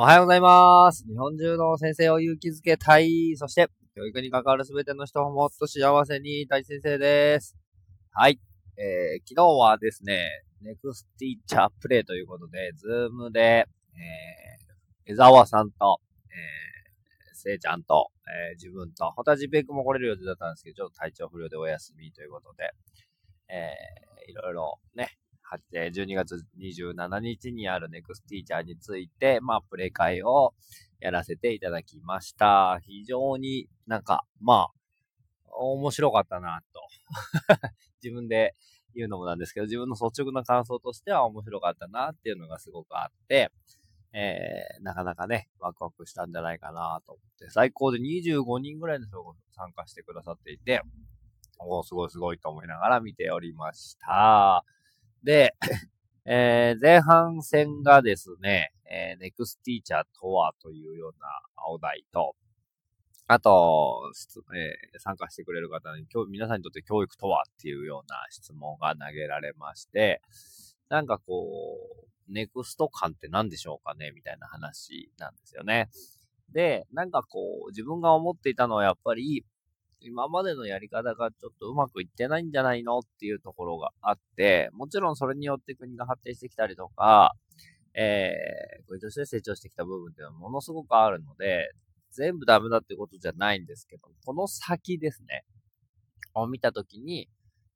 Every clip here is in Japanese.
おはようございます。日本中の先生を勇気づけたい。そして、教育に関わるすべての人をもっと幸せにたい先生です。はい。えー、昨日はですね、 NEXTeacher プレということで、ズームで、えー、江沢さんと、えー、せいちゃんと、えー、自分と、本当はジペイクも来れる予定だったんですけど、ちょっと体調不良でお休みということで、えー、いろいろね、12月27日にあるネクスティーチャーについて、まあ、プレイ会をやらせていただきました。非常になんか、まあ、面白かったなと。自分で言うのもなんですけど、自分の率直な感想としては面白かったなっていうのがすごくあって、えー、なかなかね、ワクワクしたんじゃないかなと思って、最高で25人ぐらいの人が参加してくださっていて、お、すごいすごいと思いながら見ておりました。で、えー、前半戦がですね、えー、ネクスティーチャーとはというようなお題と、あと、えー、参加してくれる方に、今日皆さんにとって教育とはっていうような質問が投げられまして、なんかこう、ネクスト感って何でしょうかねみたいな話なんですよね。で、なんかこう、自分が思っていたのはやっぱり、今までのやり方がちょっとうまくいってないんじゃないのっていうところがあって、もちろんそれによって国が発展してきたりとか、えー、国として成長してきた部分っていうのはものすごくあるので、全部ダメだってことじゃないんですけど、この先ですね、を見たときに、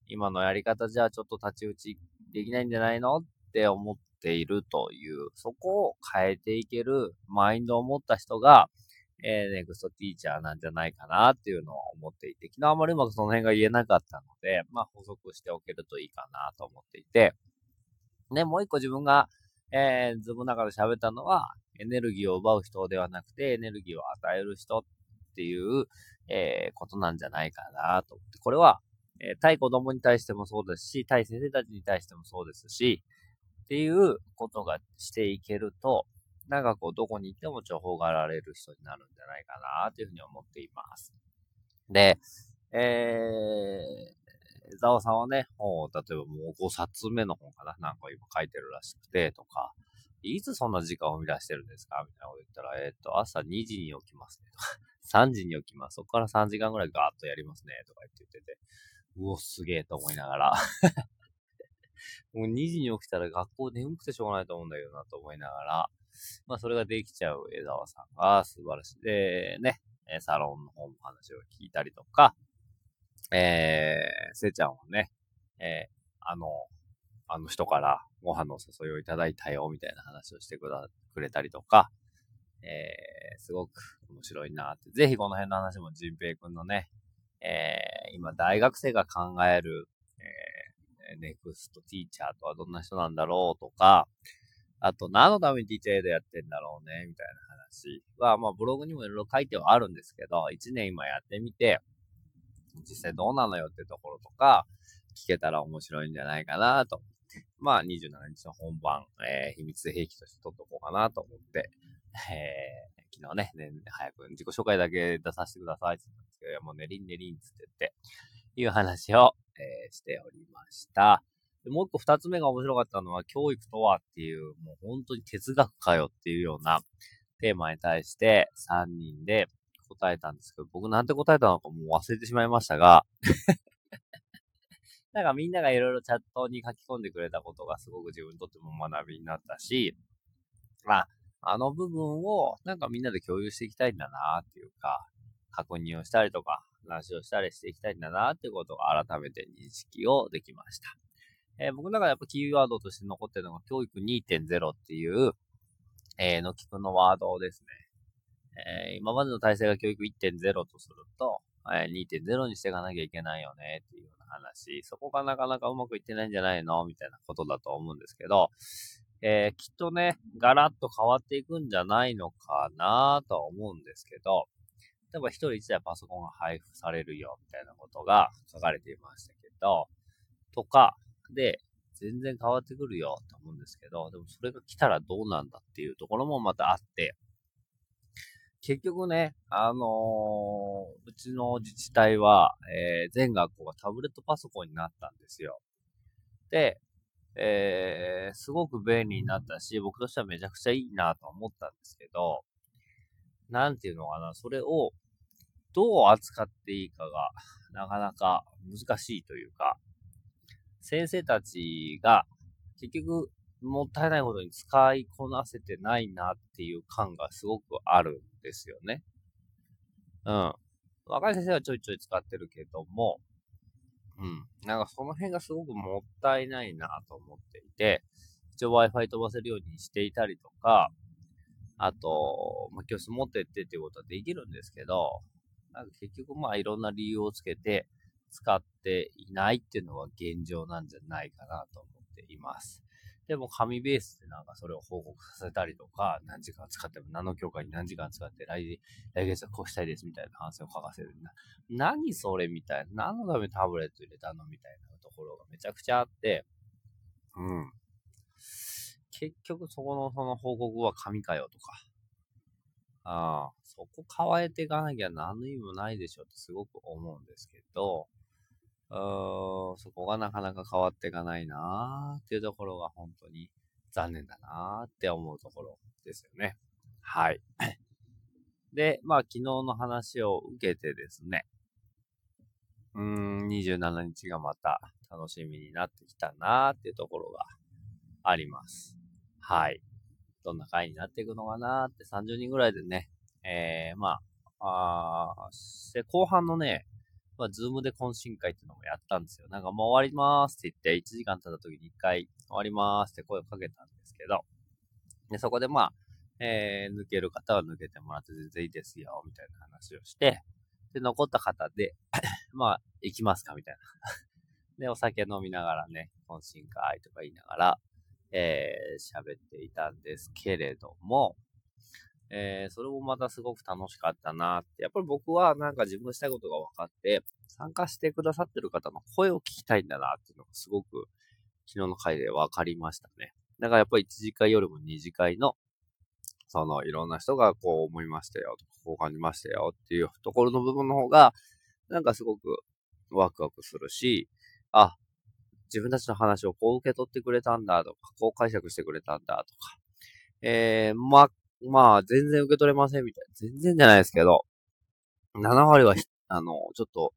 今のやり方じゃちょっと太刀打ちできないんじゃないのって思っているという、そこを変えていけるマインドを持った人が、えー、ネクストティーチャーなんじゃないかなっていうのを思っていて、昨日あまりうまくその辺が言えなかったので、まあ補足しておけるといいかなと思っていて、ね、もう一個自分が、えー、ズームの中で喋ったのは、エネルギーを奪う人ではなくて、エネルギーを与える人っていう、えー、ことなんじゃないかなと思って、これは、えー、対子供に対してもそうですし、対先生たちに対してもそうですし、っていうことがしていけると、なんかこう、どこに行っても情報がられる人になるんじゃないかな、というふうに思っています。で、えー、ザオさんはね、本を、例えばもう5冊目の本かななんか今書いてるらしくて、とか、いつそんな時間を生み出してるんですかみたいなこと言ったら、えっ、ー、と、朝2時に起きますね。とか、3時に起きます。そこから3時間ぐらいガーッとやりますね。とか言ってて、うお、すげえと思いながらもう2時に起きたら学校眠くてしょうがないと思うんだけどなと思いながら、まあ、それができちゃう江沢さんが素晴らしい。で、ね、サロンの方の話を聞いたりとか、えー、せいちゃんはね、えー、あの、あの人からご飯のお誘いをいただいたよ、みたいな話をしてくだ、くれたりとか、えー、すごく面白いなって。ぜひこの辺の話もジンペイ君のね、えー、今大学生が考える、ネクストティーチャーとはどんな人なんだろうとか、あと、何のために DJ エイドやってんだろうね、みたいな話は、まあ、ブログにもいろいろ書いてはあるんですけど、1年今やってみて、実際どうなのよってところとか、聞けたら面白いんじゃないかなと。まあ、27日の本番、えー、秘密兵器として撮っとこうかなと思って、えー、昨日ね、ね、早く自己紹介だけ出させてくださいって言ったんですけど、もうねりんねりんつって言って、いう話を、えー、しておりました。でもう一個二つ目が面白かったのは、教育とはっていう、もう本当に哲学かよっていうようなテーマに対して3人で答えたんですけど、僕なんて答えたのかもう忘れてしまいましたが なんかみんながいろいろチャットに書き込んでくれたことがすごく自分にとっても学びになったし、あ、あの部分をなんかみんなで共有していきたいんだなっていうか、確認をしたりとか、話をしたりしていきたいんだなってことを改めて認識をできました。えー、僕の中でやっぱキーワードとして残ってるのが教育2.0っていう、えー、のきくのワードですね。えー、今までの体制が教育1.0とすると、え、2.0にしていかなきゃいけないよねっていうような話、そこがなかなかうまくいってないんじゃないのみたいなことだと思うんですけど、えー、きっとね、ガラッと変わっていくんじゃないのかなと思うんですけど、例えば一人一台パソコンが配布されるよみたいなことが書かれていましたけど、とか、で、全然変わってくるよと思うんですけど、でもそれが来たらどうなんだっていうところもまたあって、結局ね、あのー、うちの自治体は、えー、全学校がタブレットパソコンになったんですよ。で、えー、すごく便利になったし、僕としてはめちゃくちゃいいなと思ったんですけど、なんていうのかな、それをどう扱っていいかがなかなか難しいというか、先生たちが結局もったいないことに使いこなせてないなっていう感がすごくあるんですよね。うん。若い先生はちょいちょい使ってるけども、うん。なんかその辺がすごくもったいないなと思っていて、一応 Wi-Fi 飛ばせるようにしていたりとか、あと、まあ、教室持ってってっていうことはできるんですけど、なんか結局まあいろんな理由をつけて使っていないっていうのは現状なんじゃないかなと思っています。でも紙ベースでなんかそれを報告させたりとか、何時間使っても、何の教科に何時間使って来、来月はこうしたいですみたいな話を書かせる。な、何それみたいな。何のためにタブレット入れたのみたいなところがめちゃくちゃあって、うん。結局そこのその報告は紙かよとか。ああ、そこ変えていかなきゃ何の意味もないでしょってすごく思うんですけど、うーん、そこがなかなか変わっていかないなーっていうところが本当に残念だなーって思うところですよね。はい。で、まあ昨日の話を受けてですね、うん、27日がまた楽しみになってきたなーっていうところがあります。はい。どんな回になっていくのかなって30人ぐらいでね、えー、まあ、あ後半のね、まあ、ズームで懇親会っていうのもやったんですよ。なんかもう終わりまーすって言って、1時間経った時に1回終わりまーすって声をかけたんですけど、で、そこでまあ、えー、抜ける方は抜けてもらって全然いいですよ、みたいな話をして、で、残った方で まあ、行きますか、みたいな。で、お酒飲みながらね、懇親会とか言いながら、えー、喋っていたんですけれども、えー、それもまたすごく楽しかったなって。やっぱり僕はなんか自分のしたいことが分かって、参加してくださってる方の声を聞きたいんだなっていうのがすごく昨日の回で分かりましたね。だからやっぱり1次会よりも2次会の、そのいろんな人がこう思いましたよとか、こう感じましたよっていうところの部分の方が、なんかすごくワクワクするし、あ、自分たちの話をこう受け取ってくれたんだとか、こう解釈してくれたんだとか、えー、ま、まあ、全然受け取れませんみたいな。全然じゃないですけど、7割は、あの、ちょっと、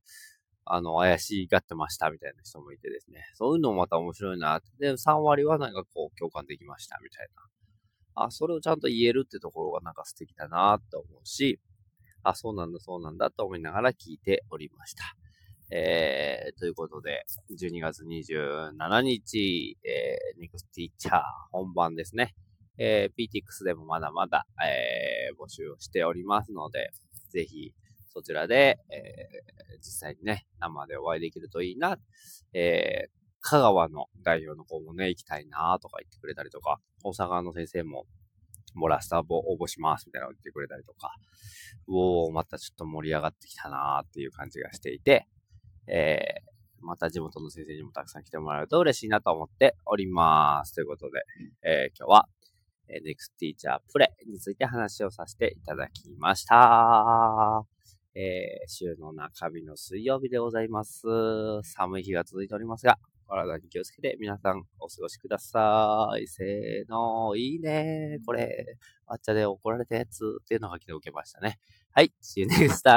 あの、怪しがってましたみたいな人もいてですね。そういうのもまた面白いな。で、3割はなんかこう、共感できましたみたいな。あ、それをちゃんと言えるってところがなんか素敵だなって思うし、あ、そうなんだ、そうなんだと思いながら聞いておりました。えー、ということで、12月27日、えー、ネクスティーチャー本番ですね。えー、PTX でもまだまだ、えー、募集をしておりますので、ぜひ、そちらで、えー、実際にね、生でお会いできるといいな。えー、香川の代表の子もね、行きたいなとか言ってくれたりとか、大阪の先生も、モラスターボ応募しますみたいなの言ってくれたりとか、うおー、またちょっと盛り上がってきたなーっていう感じがしていて、えー、また地元の先生にもたくさん来てもらうと嬉しいなと思っております。ということで、えー、今日はえ Next Teacher Play について話をさせていただきました。えー、週の中日の水曜日でございます。寒い日が続いておりますが、体に気をつけて皆さんお過ごしください。せーの、いいねこれ、抹茶で怒られたやつっていうのが来ておけましたね。はい、See you next time.